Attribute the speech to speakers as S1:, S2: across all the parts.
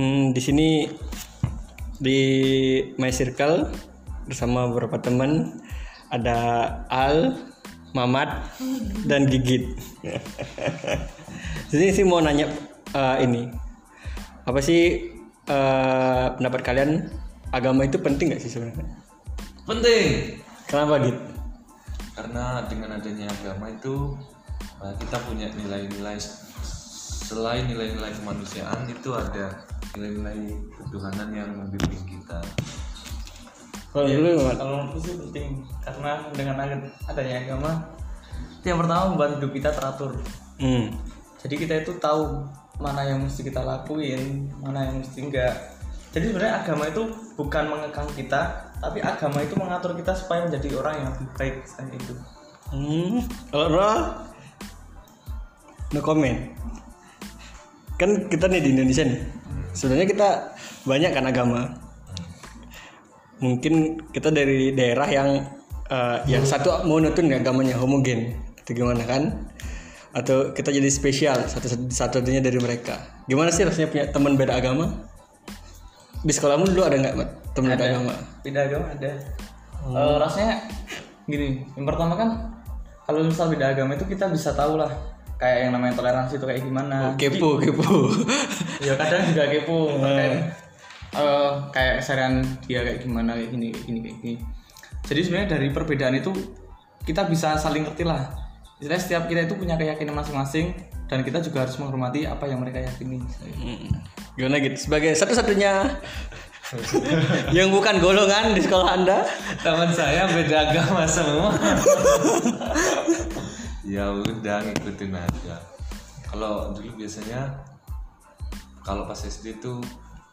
S1: Hmm, di sini di My Circle bersama beberapa teman ada Al, Mamat, dan Gigit. di sini sih mau nanya eh, ini apa sih eh, pendapat kalian agama itu penting nggak sih sebenarnya?
S2: penting
S1: Kenapa Git?
S2: karena dengan adanya agama itu uh, kita punya nilai-nilai selain nilai-nilai kemanusiaan itu ada nilai-nilai ketuhanan yang membimbing kita
S1: Kalau dulu Mamat?
S3: Kalau menurutku sih penting karena dengan ad- adanya agama itu yang pertama membuat hidup kita teratur.
S1: Hmm.
S3: Jadi kita itu tahu mana yang mesti kita lakuin, mana yang mesti enggak. Jadi sebenarnya agama itu bukan mengekang kita, tapi agama itu mengatur kita supaya menjadi orang yang lebih baik selain itu.
S1: Hmm. Kalau Nora? No comment. Kan kita nih di Indonesia nih. Sebenarnya kita banyak kan agama. Mungkin kita dari daerah yang eh, yang satu monoton ya agamanya homogen. Itu gimana kan? Atau kita jadi spesial satu satunya dari mereka. Gimana sih rasanya punya teman beda agama? Di sekolahmu dulu ada nggak teman beda agama?
S3: Beda agama ada. Eh, rasanya gini, yang pertama kan kalau misal beda agama itu kita bisa tahu lah kayak yang namanya toleransi itu kayak gimana.
S1: Kepo, kepo.
S3: ya kadang juga kepo terkait eh, kayak keseharian dia kayak gimana kayak gini kayak gini kayak gini jadi sebenarnya dari perbedaan itu kita bisa saling ngerti lah Istilahnya setiap kita itu punya keyakinan masing-masing dan kita juga harus menghormati apa yang mereka yakini
S1: Hmm. Gimana gitu? Sebagai satu-satunya yang bukan golongan di sekolah Anda.
S2: teman saya beda agama semua ya udah ngikutin aja. Kalau dulu biasanya kalau pas SD tuh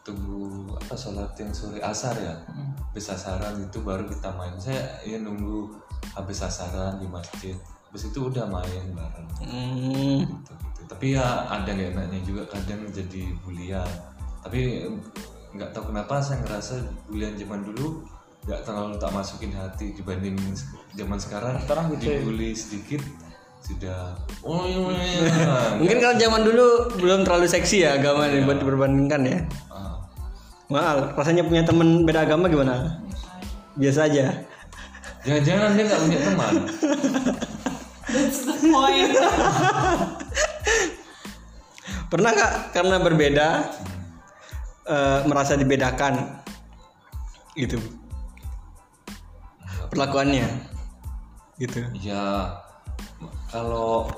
S2: tunggu apa sholat yang sore asar ya? Habis asaran itu baru kita main. Saya ya nunggu habis asaran di masjid. Habis itu udah main bareng.
S1: Hmm.
S2: gitu, gitu. tapi ya ada nggak enaknya juga kadang jadi bulian. Tapi nggak tahu kenapa saya ngerasa bulian zaman dulu nggak terlalu tak masukin hati dibanding zaman sekarang.
S3: Sekarang gitu ya.
S2: dibully sedikit sudah. Oh iya, iya.
S1: Mungkin kalau zaman dulu belum terlalu seksi ya agama nih buat diperbandingkan ya.
S2: Ah,
S1: Mal, rasanya punya teman beda agama gimana? Biasa aja.
S2: jangan-jangan dia nggak punya teman.
S1: Pernah nggak karena berbeda eh, merasa dibedakan? Gitu. Perlakuannya. Gitu.
S2: ya kalau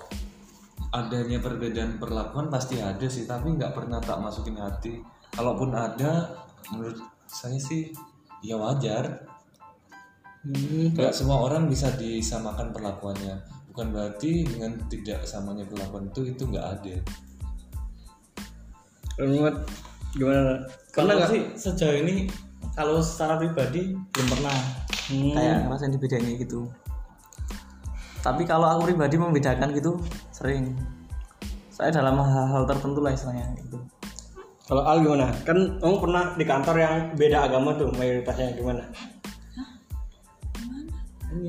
S2: adanya perbedaan perlakuan pasti ada sih tapi nggak pernah tak masukin hati kalaupun ada menurut saya sih ya wajar
S1: Hmm.
S2: Gak semua orang bisa disamakan perlakuannya. Bukan berarti dengan tidak samanya perlakuan itu itu nggak ada.
S1: Menurut gimana? Karena nggak
S3: sih sejauh ini kalau secara pribadi belum pernah
S1: Hmm.
S3: kayak ngerasain dibedain gitu tapi kalau aku pribadi membedakan gitu sering saya dalam hal-hal tertentu lah istilahnya gitu
S1: Kalau Al gimana? Kan kamu pernah di kantor yang beda agama tuh mayoritasnya gimana?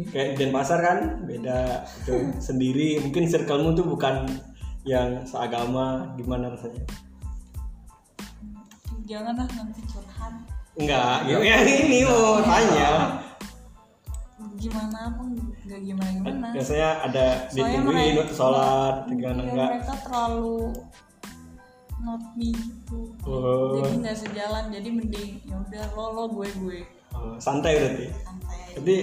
S1: Kayak di Denpasar kan beda itu sendiri. Mungkin circlemu tuh bukan yang seagama. Gimana rasanya?
S4: janganlah nanti curhat
S1: Enggak, ya ini mau tanya.
S4: Gimana apa nggak gimana gimana
S1: Biasanya ada ditungguin untuk sholat, gimana
S4: Ya,
S1: enggak?
S4: mereka terlalu not me gitu
S1: Oh.
S4: jadi nggak sejalan jadi mending ya udah lo lo gue gue
S1: Oh, santai berarti.
S4: santai.
S1: Jadi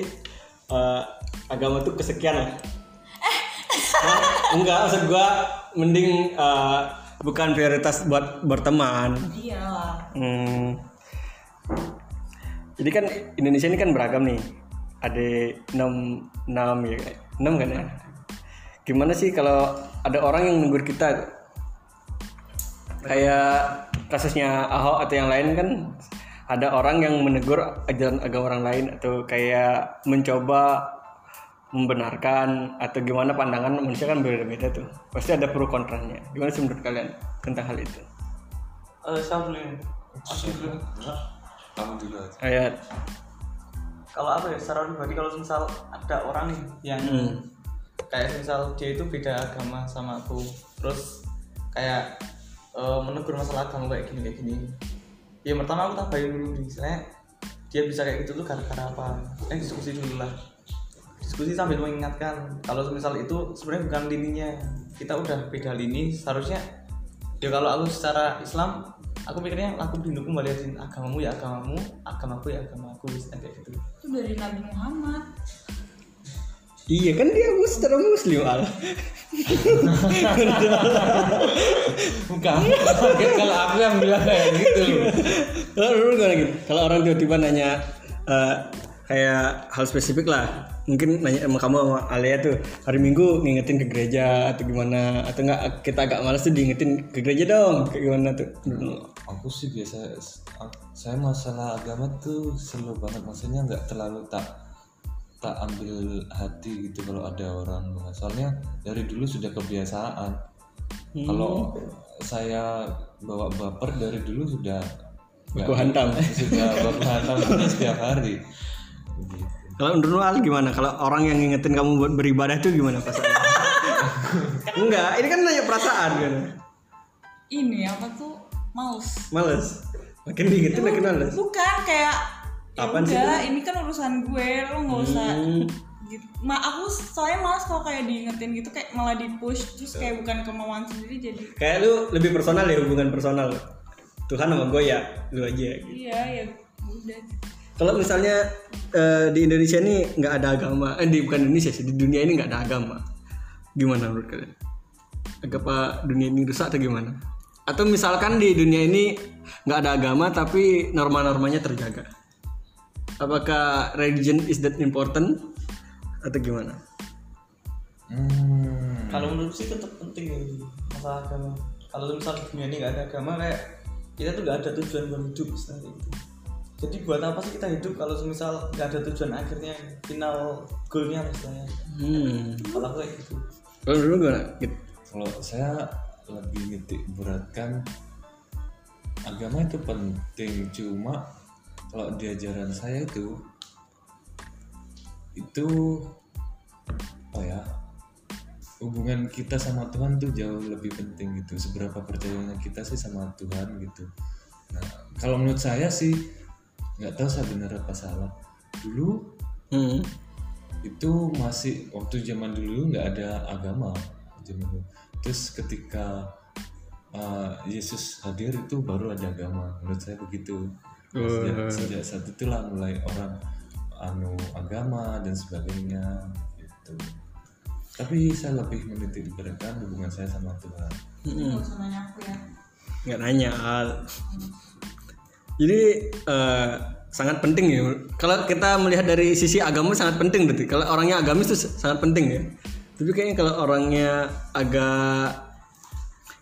S1: eh, agama tuh kesekian lah. Hah? enggak, maksud gua mending eh, bukan prioritas buat berteman.
S4: iyalah
S1: Hmm. Jadi kan Indonesia ini kan beragam nih. Ada 6 6 ya, 6 kan ya. Gimana sih kalau ada orang yang negur kita? Kayak kasusnya Ahok atau yang lain kan ada orang yang menegur ajaran agama orang lain atau kayak mencoba membenarkan atau gimana pandangan manusia kan berbeda tuh. Pasti ada pro kontranya. Gimana sih menurut kalian tentang hal itu?
S3: Eh, saya boleh
S2: Kamu dulu aja.
S3: Kalau apa ya secara pribadi kalau misal ada orang nih yang
S1: Hmm.
S3: kayak misal dia itu beda agama sama aku terus kayak eh, menegur masalah agama kayak gini kayak gini. Ya pertama aku tabahin dulu misalnya dia bisa kayak gitu tuh gara-gara apa? Eh diskusi dulu lah. Diskusi sambil mengingatkan. Kalau misal itu sebenarnya bukan lininya. Kita udah beda lini seharusnya ya kalau aku secara Islam aku mikirnya aku hukum balikin agamamu ya agamamu agamaku ya agamaku misalnya kayak gitu
S4: Itu dari Nabi Muhammad.
S1: Iya kan dia mus secara muslim al.
S3: bukan kalau aku yang bilang kayak gitu
S1: Kalau dulu gimana gitu? Kalau orang tiba-tiba nanya eh, kayak hal spesifik lah, mungkin nanya sama kamu sama Alia tuh hari Minggu ngingetin ke gereja atau gimana atau enggak kita agak malas tuh diingetin ke gereja dong kayak gimana tuh?
S2: aku sih biasa saya masalah agama tuh slow banget maksudnya nggak terlalu tak tak ambil hati gitu kalau ada orang bahas. soalnya dari dulu sudah kebiasaan kalau saya bawa baper dari dulu sudah
S1: Baku hantam.
S2: sudah baku hantam setiap hari.
S1: Kalau menurut lu, Al gimana? Kalau orang yang ngingetin kamu buat beribadah tuh gimana perasaan? Enggak, ini kan nanya perasaan kan.
S4: Ini apa tuh? Males.
S1: Males. Makin diingetin makin males.
S4: Bukan kayak ya
S1: Apaan sih
S4: ini kan urusan gue, lo nggak usah
S1: Hmm.
S4: gitu. Ma aku soalnya malas kalau kayak diingetin gitu kayak malah di push terus kayak bukan kemauan sendiri jadi
S1: Kayak lu lebih personal ya hubungan personal. Tuhan sama gue ya, lu aja.
S4: iya ya udah
S1: Kalau misalnya eh, di Indonesia ini nggak ada agama, eh di bukan Indonesia sih, di dunia ini nggak ada agama. Gimana menurut kalian? Apa dunia ini rusak atau gimana? Atau misalkan di dunia ini nggak ada agama tapi norma-normanya terjaga. Apakah religion is that important atau gimana?
S2: Hmm.
S3: kalau menurut sih tetap penting ya masalah agama kalau misal di dunia ini nggak ada agama kayak kita tuh nggak ada tujuan buat hidup istilahnya itu jadi buat apa sih kita hidup kalau misal nggak ada tujuan akhirnya final goalnya istilahnya?
S1: Hmm.
S3: kalau aku gitu.
S1: Kalau dulu gimana?
S2: Kalau saya lebih nitik beratkan agama itu penting. Cuma kalau di ajaran saya itu itu apa ya? Hubungan kita sama Tuhan tuh jauh lebih penting gitu. Seberapa percayanya kita sih sama Tuhan gitu. Nah kalau menurut saya sih nggak tahu saya benar apa salah. Dulu
S1: Hmm.
S2: itu masih waktu zaman dulu nggak ada agama zaman dulu. terus ketika uh, Yesus hadir itu baru ada agama menurut saya begitu. Sejak, sejak saat itulah mulai orang anu agama dan sebagainya gitu. Tapi saya lebih menitik beratkan hubungan saya sama Tuhan.
S4: Nggak nanya aku ya.
S1: Nggak nanya Al. Jadi eh, sangat penting ya. Kalau kita melihat dari sisi agama sangat penting berarti. Kalau orangnya agamis itu sangat penting ya. Tapi kayaknya kalau orangnya agak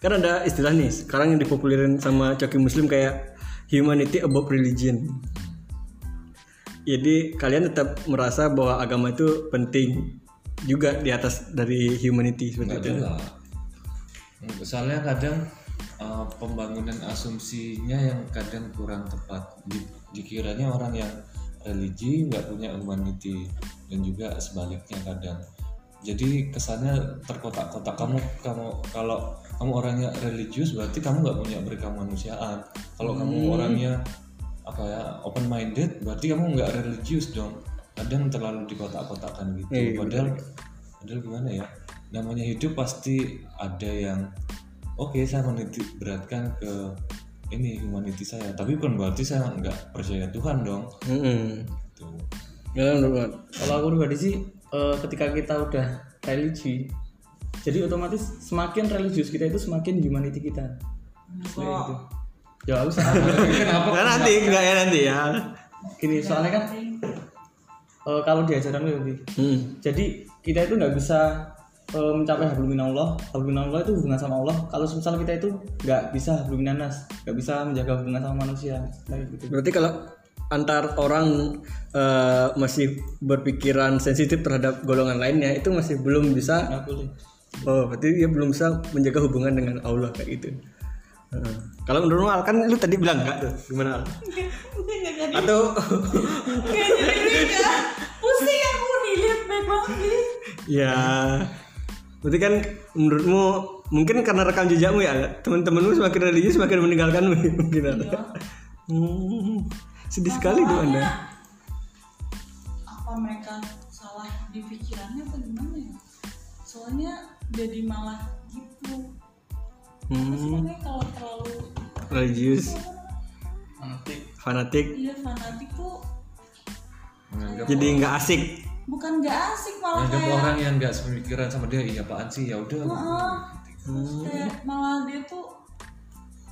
S1: kan ada istilah nih sekarang yang dipopulerin sama coki muslim kayak humanity above religion. Jadi kalian tetap merasa bahwa agama itu penting juga di atas dari humanity seperti
S2: Enggak
S1: itu.
S2: juga. Soalnya kadang uh, pembangunan asumsinya yang kadang kurang tepat. Di- Dikiranya orang yang religi nggak punya humanity dan juga sebaliknya kadang. Jadi kesannya terkotak-kotak kamu kamu kalau kamu orangnya religius berarti kamu nggak punya berkemanusiaan. Kalau kamu orangnya apa ya open minded berarti kamu nggak religius dong. Kadang terlalu dikotak-kotakan gitu.
S1: Iya,
S2: Padahal padahal gimana ya namanya hidup pasti ada yang oke saya menitik beratkan ke ini humanity saya tapi bukan berarti saya nggak percaya Tuhan dong
S1: Mm-mm.
S2: gitu.
S1: Gimana menurut Wan?
S3: kalau aku pribadi sih eh, ketika kita udah religi jadi otomatis semakin religius kita itu semakin humanity kita Kayak gitu. ya aku sama kenapa
S1: Nah, nanti enggak ya nanti ya.
S3: gini soalnya kan eh, kalau di ajaran gue Bi,
S1: Hmm.
S3: jadi kita itu nggak bisa eh, mencapai hablum minallah hablum minallah itu hubungan sama Allah kalau misalnya kita itu nggak bisa hablum minanas nggak bisa menjaga hubungan sama manusia nah, gitu
S1: Berarti kalau antar orang eh, masih berpikiran sensitif terhadap golongan lainnya itu masih belum bisa. Oh, berarti dia belum bisa menjaga hubungan dengan Allah kayak gitu. Heeh. Kalau menurut lu, Al, kan lu tadi bilang enggak tuh. Gimana Al? Atau
S4: Kayak jadi pusing aku nih lihat baik banget nih
S1: ya berarti kan menurutmu mungkin karena rekam jejakmu ya teman-temanmu semakin religius semakin meninggalkanmu mungkin ada.
S4: Iya.
S1: Hmm, sedih sekali tuh anda.
S4: Apa mereka salah di pikirannya apa gimana ya? Soalnya jadi malah gitu.
S1: Hmm,
S4: sebenarnya kalau terlalu
S1: religius.
S3: Fanatik.
S1: fanatik.
S4: Iya fanatik tuh
S2: menganggap
S1: jadi nggak asik
S4: bukan gak asik malah
S2: menganggap
S4: kayak
S2: orang yang nggak sepemikiran sama dia iya apaan sih? Ya udah.
S4: Terus kayak malah dia tuh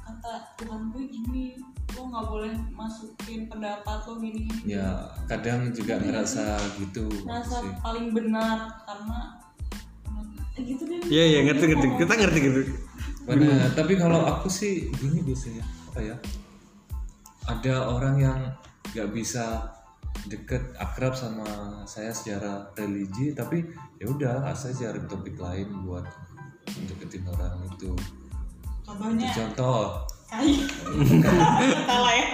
S4: kata Tuhan gue gini lo nggak boleh masukin pendapat lo gini
S2: ya kadang juga ngerasa gitu.
S4: merasa
S2: sih.
S4: paling benar karena eh, gitu deh.
S1: Iya iya ngerti ngerti. Kita ngerti gitu.
S2: Benar, tapi kalau aku sih gini biasanya apa ya? Ada orang yang nggak bisa deket akrab sama saya secara religi, tapi ya udah saya cari topik lain buat deketin orang itu.
S4: contohnya
S2: Contoh,
S4: salah ya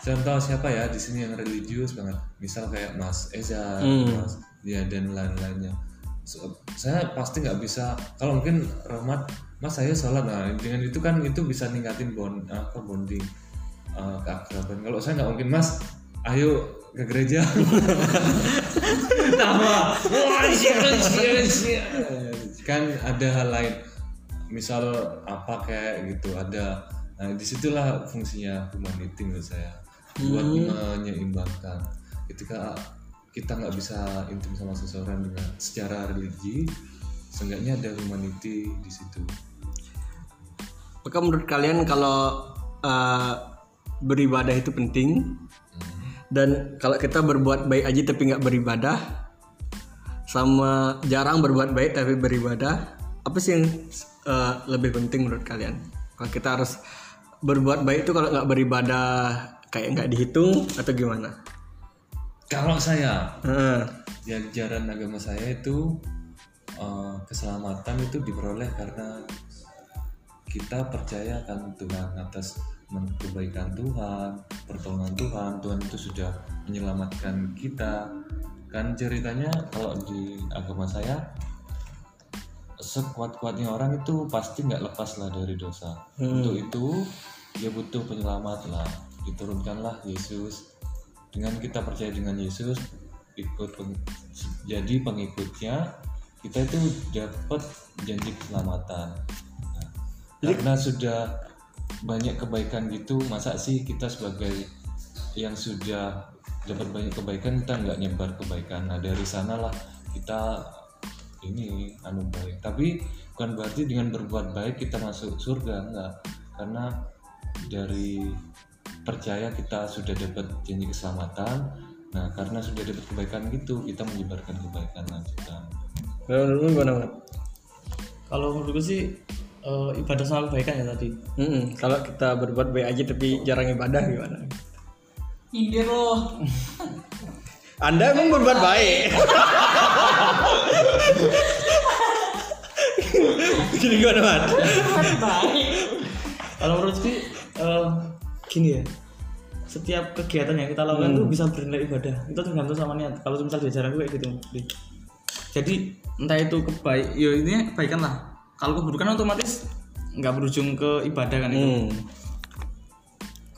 S2: contoh siapa ya di sini yang religius banget? Misal kayak Mas Eza, Mas ya dan lain-lainnya. So, saya pasti nggak bisa. Kalau mungkin Rahmat, Mas saya sholat, nah dengan itu kan itu bisa ningkatin bond apa bonding uh, keakraban. Kalau saya nggak mungkin Mas, ayo ke gereja. Siapa Kan ada hal lain. Misal apa kayak gitu ada. Nah di situlah fungsinya humanity menurut saya buat menyeimbangkan. Ketika kita nggak bisa intim sama seseorang dengan secara religi, seenggaknya ada humanity di situ.
S1: Maka menurut kalian kalau uh, beribadah itu penting dan kalau kita berbuat baik aja tapi nggak beribadah sama jarang berbuat baik tapi beribadah apa sih yang uh, lebih penting menurut kalian? Kalau kita harus berbuat baik itu kalau nggak beribadah kayak nggak dihitung atau gimana?
S2: Kalau saya,
S1: Heeh.
S2: ya ajaran agama saya itu eh, keselamatan itu diperoleh karena kita percaya akan Tuhan atas kebaikan Tuhan, pertolongan Tuhan. Tuhan itu sudah menyelamatkan kita. Kan ceritanya kalau di agama saya sekuat-kuatnya orang itu pasti nggak lepas lah dari dosa. Untuk itu dia butuh penyelamat lah. Diturunkanlah Yesus. Dengan kita percaya dengan Yesus, ikut peng- jadi pengikutnya, kita itu dapat janji keselamatan. Nah, karena sudah banyak kebaikan gitu, masa sih kita sebagai yang sudah dapat banyak kebaikan kita nggak nyebar kebaikan. Nah dari sanalah kita ini anu baik. Tapi bukan berarti dengan berbuat baik kita masuk surga enggak. Karena dari percaya kita sudah dapat janji keselamatan. Nah karena sudah dapat kebaikan gitu kita menyebarkan kebaikan lanjutan.
S1: Kalau gimana?
S3: Kalau menurutku sih eh, ibadah sama kebaikan ya tadi.
S1: Mm-mm. Kalau kita berbuat baik aja tapi jarang ibadah gimana?
S4: Indir lo
S1: Anda emang berbuat baik. Jadi gimana, Mat?
S4: baik
S3: Kalau menurutku eh, gini ya. Setiap kegiatan yang kita lakukan tuh bisa bernilai ibadah. Itu tergantung sama niat. Kalau misal diajaran gue kayak gitu. Di. Jadi entah itu kebaik, ya ini kebaikan lah. Kalau keburukan otomatis nggak berujung ke ibadah kan itu.
S1: Hmm.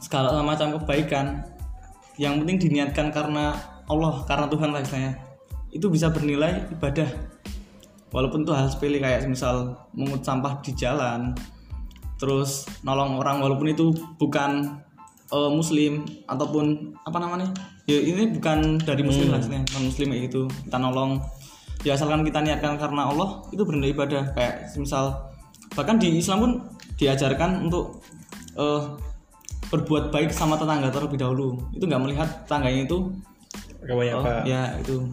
S3: segala macam kebaikan yang penting diniatkan karena Allah karena Tuhan lah istilahnya. Itu bisa bernilai ibadah. Walaupun tuh hal sepele kayak misal mengut sampah di jalan terus nolong orang walaupun itu bukan eh, muslim ataupun apa namanya? Ya ini bukan dari muslim lah istilahnya non muslim kayak gitu kita nolong ya asalkan kita niatkan karena Allah itu bernilai ibadah. Kayak misal bahkan di Islam pun diajarkan untuk eh, berbuat baik sama tetangga terlebih dahulu. Itu nggak melihat tetangganya itu oh,
S1: apa?
S3: ya itu.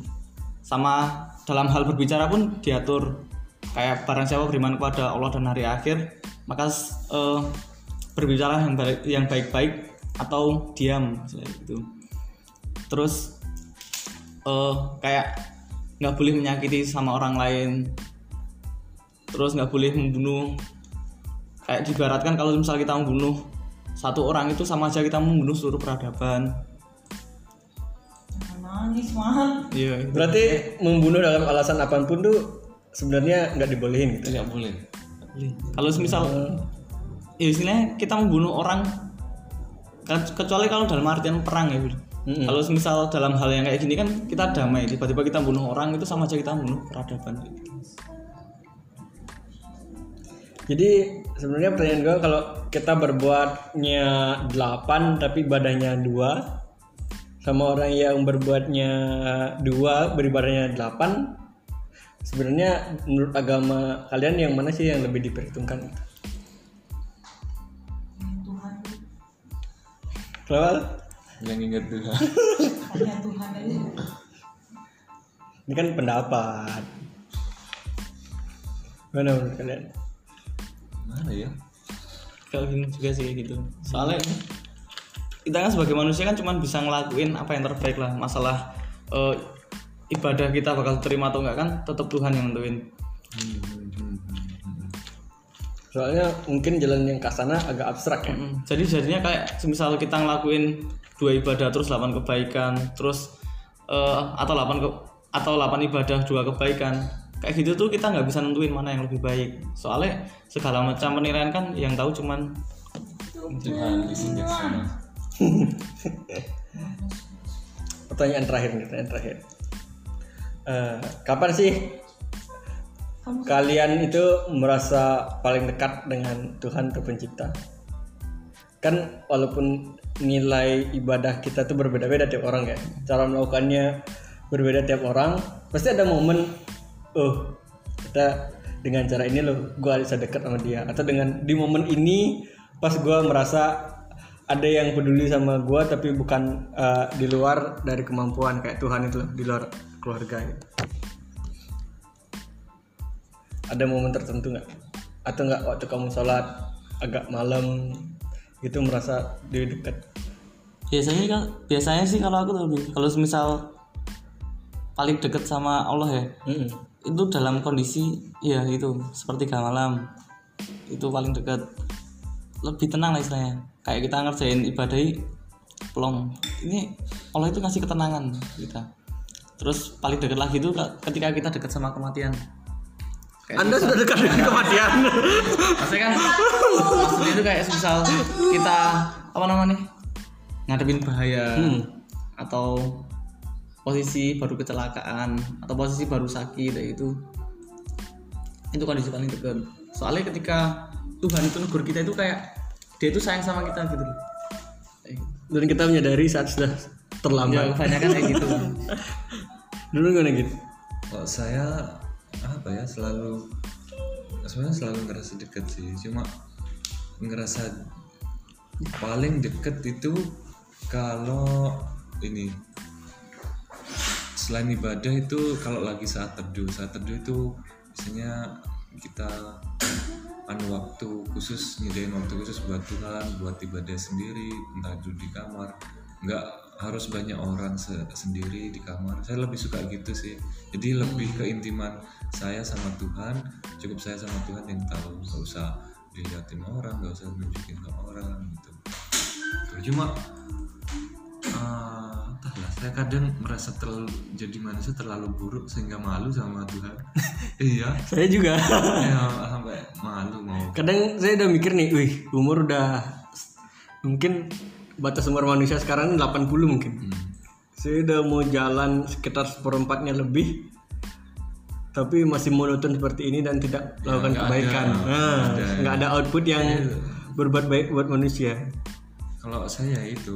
S3: Sama dalam hal berbicara pun diatur. Kayak barang siapa beriman kepada Allah dan hari akhir maka eh, berbicara yang baik yang baik-baik atau diam itu terus eh, kayak nggak boleh menyakiti sama orang lain terus nggak boleh membunuh kayak dibaratkan kalau misal kita membunuh satu orang itu sama aja kita membunuh seluruh peradaban
S4: nangis mah
S3: iya itu.
S1: Berarti membunuh dalam alasan apa pun tuh sebenarnya nggak dibolehin gitu.
S2: Tidak boleh.
S3: boleh. Kalau semisal ya istilahnya kita membunuh orang ke- kecuali kalau dalam artian perang ya
S1: Mm-mm.
S3: Kalau semisal dalam hal yang kayak gini kan kita damai, tiba-tiba kita bunuh orang itu sama aja kita bunuh peradaban.
S1: Jadi sebenarnya pertanyaan gue kalau kita berbuatnya 8 tapi ibadahnya dua sama orang yang berbuatnya dua beribadahnya 8 sebenarnya menurut agama kalian yang mana sih yang lebih diperhitungkan?
S4: Tuhan
S1: Kenapa?
S2: Yang ingat Tuhan
S4: hanya Tuhan aja
S1: Ini kan pendapat. Mana menurut kalian?
S2: mana ya
S3: Kalau gini juga sih gitu. Soalnya kita kan sebagai manusia kan cuma bisa ngelakuin apa yang terbaik lah. Masalah eh, ibadah kita bakal terima atau enggak kan tetap Tuhan yang nentuin.
S1: Soalnya mungkin jalan yang ke sana agak abstrak ya.
S3: Mm, Jadi jadinya kayak semisal kita ngelakuin dua ibadah terus 8 kebaikan, terus eh, atau 8 ke, atau 8 ibadah dua kebaikan. Kayak gitu tuh kita nggak bisa nentuin mana yang lebih baik. Soalnya segala macam penilaian kan yang tahu cuman
S2: Tuhan di sini sana
S1: Pertanyaan terakhir nih, pertanyaan terakhir. Eh, kapan sih kalian itu merasa paling dekat dengan Tuhan atau pencipta? Kan walaupun nilai ibadah kita tuh berbeda-beda tiap orang ya. Cara melakukannya berbeda tiap orang. Pasti ada momen, oh kita dengan cara ini loh, gue bisa dekat sama dia. Atau dengan di momen ini pas gue merasa ada yang peduli sama gue tapi bukan eh, di luar dari kemampuan kayak Tuhan itu loh, di luar keluarga gitu. Ada momen tertentu nggak? Atau nggak waktu kamu sholat agak malam gitu merasa di dekat?
S3: biasanya kan biasanya sih kalau aku tuh lebih kalau misal paling deket sama Allah ya
S1: Mm-mm.
S3: itu dalam kondisi ya itu seperti malam itu paling dekat lebih tenang lah istilahnya kayak kita ngerjain ibadah pelong ini Allah itu ngasih ketenangan kita terus paling dekat lagi itu ke- ketika kita dekat sama kematian
S1: Anda sudah dekat dengan kematian.
S3: maksudnya kan maksudnya itu kayak misal kita apa namanya ngadepin bahaya atau posisi baru kecelakaan atau posisi baru sakit kayak itu itu kondisi paling dekat soalnya ketika Tuhan itu negur kita itu kayak dia itu sayang sama kita gitu gitu.
S1: Dan kita menyadari saat sudah
S3: ya
S1: terlambat.
S3: kebanyakan kayak gitu
S1: Dulu gimana gitu?
S2: kalau saya apa ya selalu sebenarnya selalu ngerasa deket sih. Cuma ngerasa paling deket itu kalau ini selain ibadah itu kalau lagi saat teduh. Saat teduh itu biasanya kita anu waktu khusus nyediain waktu khusus buat Tuhan buat ibadah sendiri entah itu di kamar. Nggak harus banyak orang se- sendiri di kamar. Saya lebih suka gitu sih. Jadi lebih keintiman saya sama Tuhan cukup saya sama Tuhan yang tahu nggak usah dilihatin orang nggak usah nunjukin ke orang gitu. Cuma eh, entahlah saya kadang merasa terlalu jadi manusia terlalu buruk sehingga malu sama Tuhan. Iya.
S1: Saya juga.
S2: ya sampai malu mau.
S1: Kadang saya udah mikir nih, wih umur udah mungkin batas umur manusia sekarang 80 mungkin.
S2: Hmm.
S1: Saya udah mau jalan sekitar seperempatnya lebih, tapi masih monoton seperti ini dan tidak melakukan
S2: nggak
S1: kebaikan.
S2: ada.
S1: Nah,
S2: Ada.
S1: nggak ada output yang berbuat baik buat manusia.
S2: kalau saya itu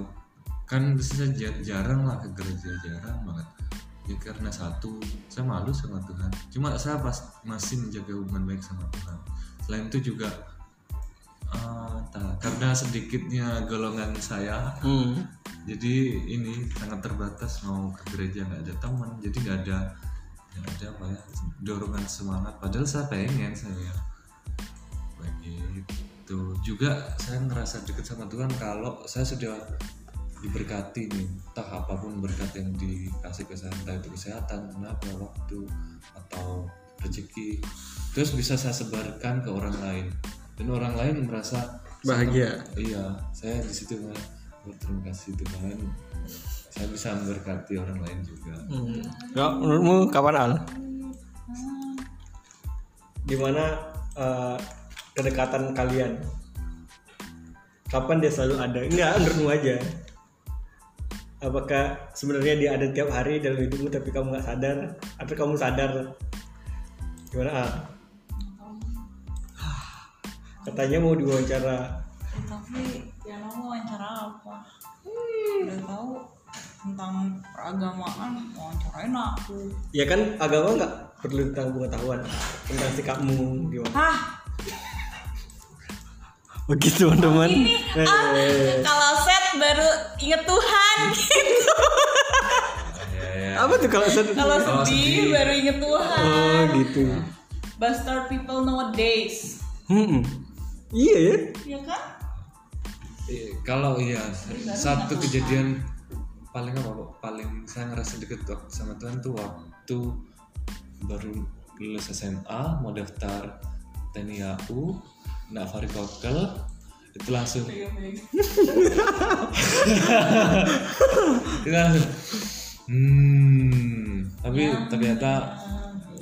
S2: kan saya jar- jarang lah ke gereja jarang banget ya karena satu saya malu sama Tuhan cuma saya pas masih menjaga hubungan baik sama Tuhan selain itu juga entah, karena sedikitnya golongan saya.
S1: Hmm.
S2: jadi ini sangat terbatas mau ke gereja nggak ada teman jadi nggak ada nggak ada apa ya dorongan semangat. Padahal saya pengen saya begitu. Juga saya ngerasa deket sama Tuhan kalau saya sudah diberkati nih entah apa pun berkat yang dikasih ke saya entah itu kesehatan tenaga waktu atau rezeki. Terus bisa saya sebarkan ke orang lain dan orang lain merasa
S1: Bahagia.
S2: iya saya di situ berterima kasih Tuhan. Saya bisa memberkati orang lain juga.
S1: Hmm. Ya, menurutmu kapan Al? Gimana eh, kedekatan kalian? Kapan dia selalu ada? Enggak menurutmu aja. Apakah sebenarnya dia ada tiap hari dalam hidupmu tapi kamu nggak sadar? Atau kamu sadar? Gimana ah katanya mau diwawancara.
S4: Eh, tapi yang mau wawancara apa? Udah tahu tentang peragamaan wawancarain aku.
S1: Ya kan agama nggak perlu tentang pengetahuan tentang sikapmu gimana
S4: hah?
S1: Begitu teman-teman.
S4: Ini
S1: Eh,
S4: ah, kalau set baru inget Tuhan gitu.
S2: Ya ya.
S1: Apa tuh kalau sedih
S4: kalau sedih baru inget Tuhan.
S1: Oh gitu.
S4: Bastard people nowadays.
S1: Hmm. Iya ya?
S4: Ya kan?
S2: Eh, kalau iya satu kejadian paling apa Pak? paling saya ngerasa deket waktu sama Tuhan tuh waktu baru lulus SMA mau daftar TNI AU nak varikokel itu langsung. Kita langsung hmm tapi ternyata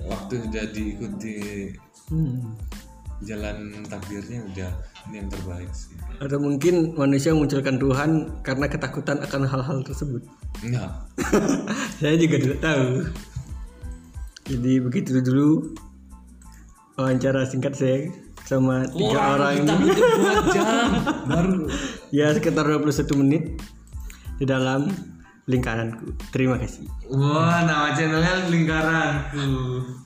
S2: waktu sudah diikuti
S1: Hmm.
S2: Jalan takdirnya udah ini yang terbaik sih.
S1: Atau mungkin manusia memunculkan Tuhan karena ketakutan akan hal-hal tersebut?
S2: Enggak.
S1: Saya juga tidak tahu. Jadi begitu dulu wawancara singkat saya sama tiga orang
S2: kita
S1: ini.
S2: jam. Baru.
S1: Ya sekitar 21 menit di dalam lingkaranku. Terima kasih.
S2: Wah nama channelnya lingkaranku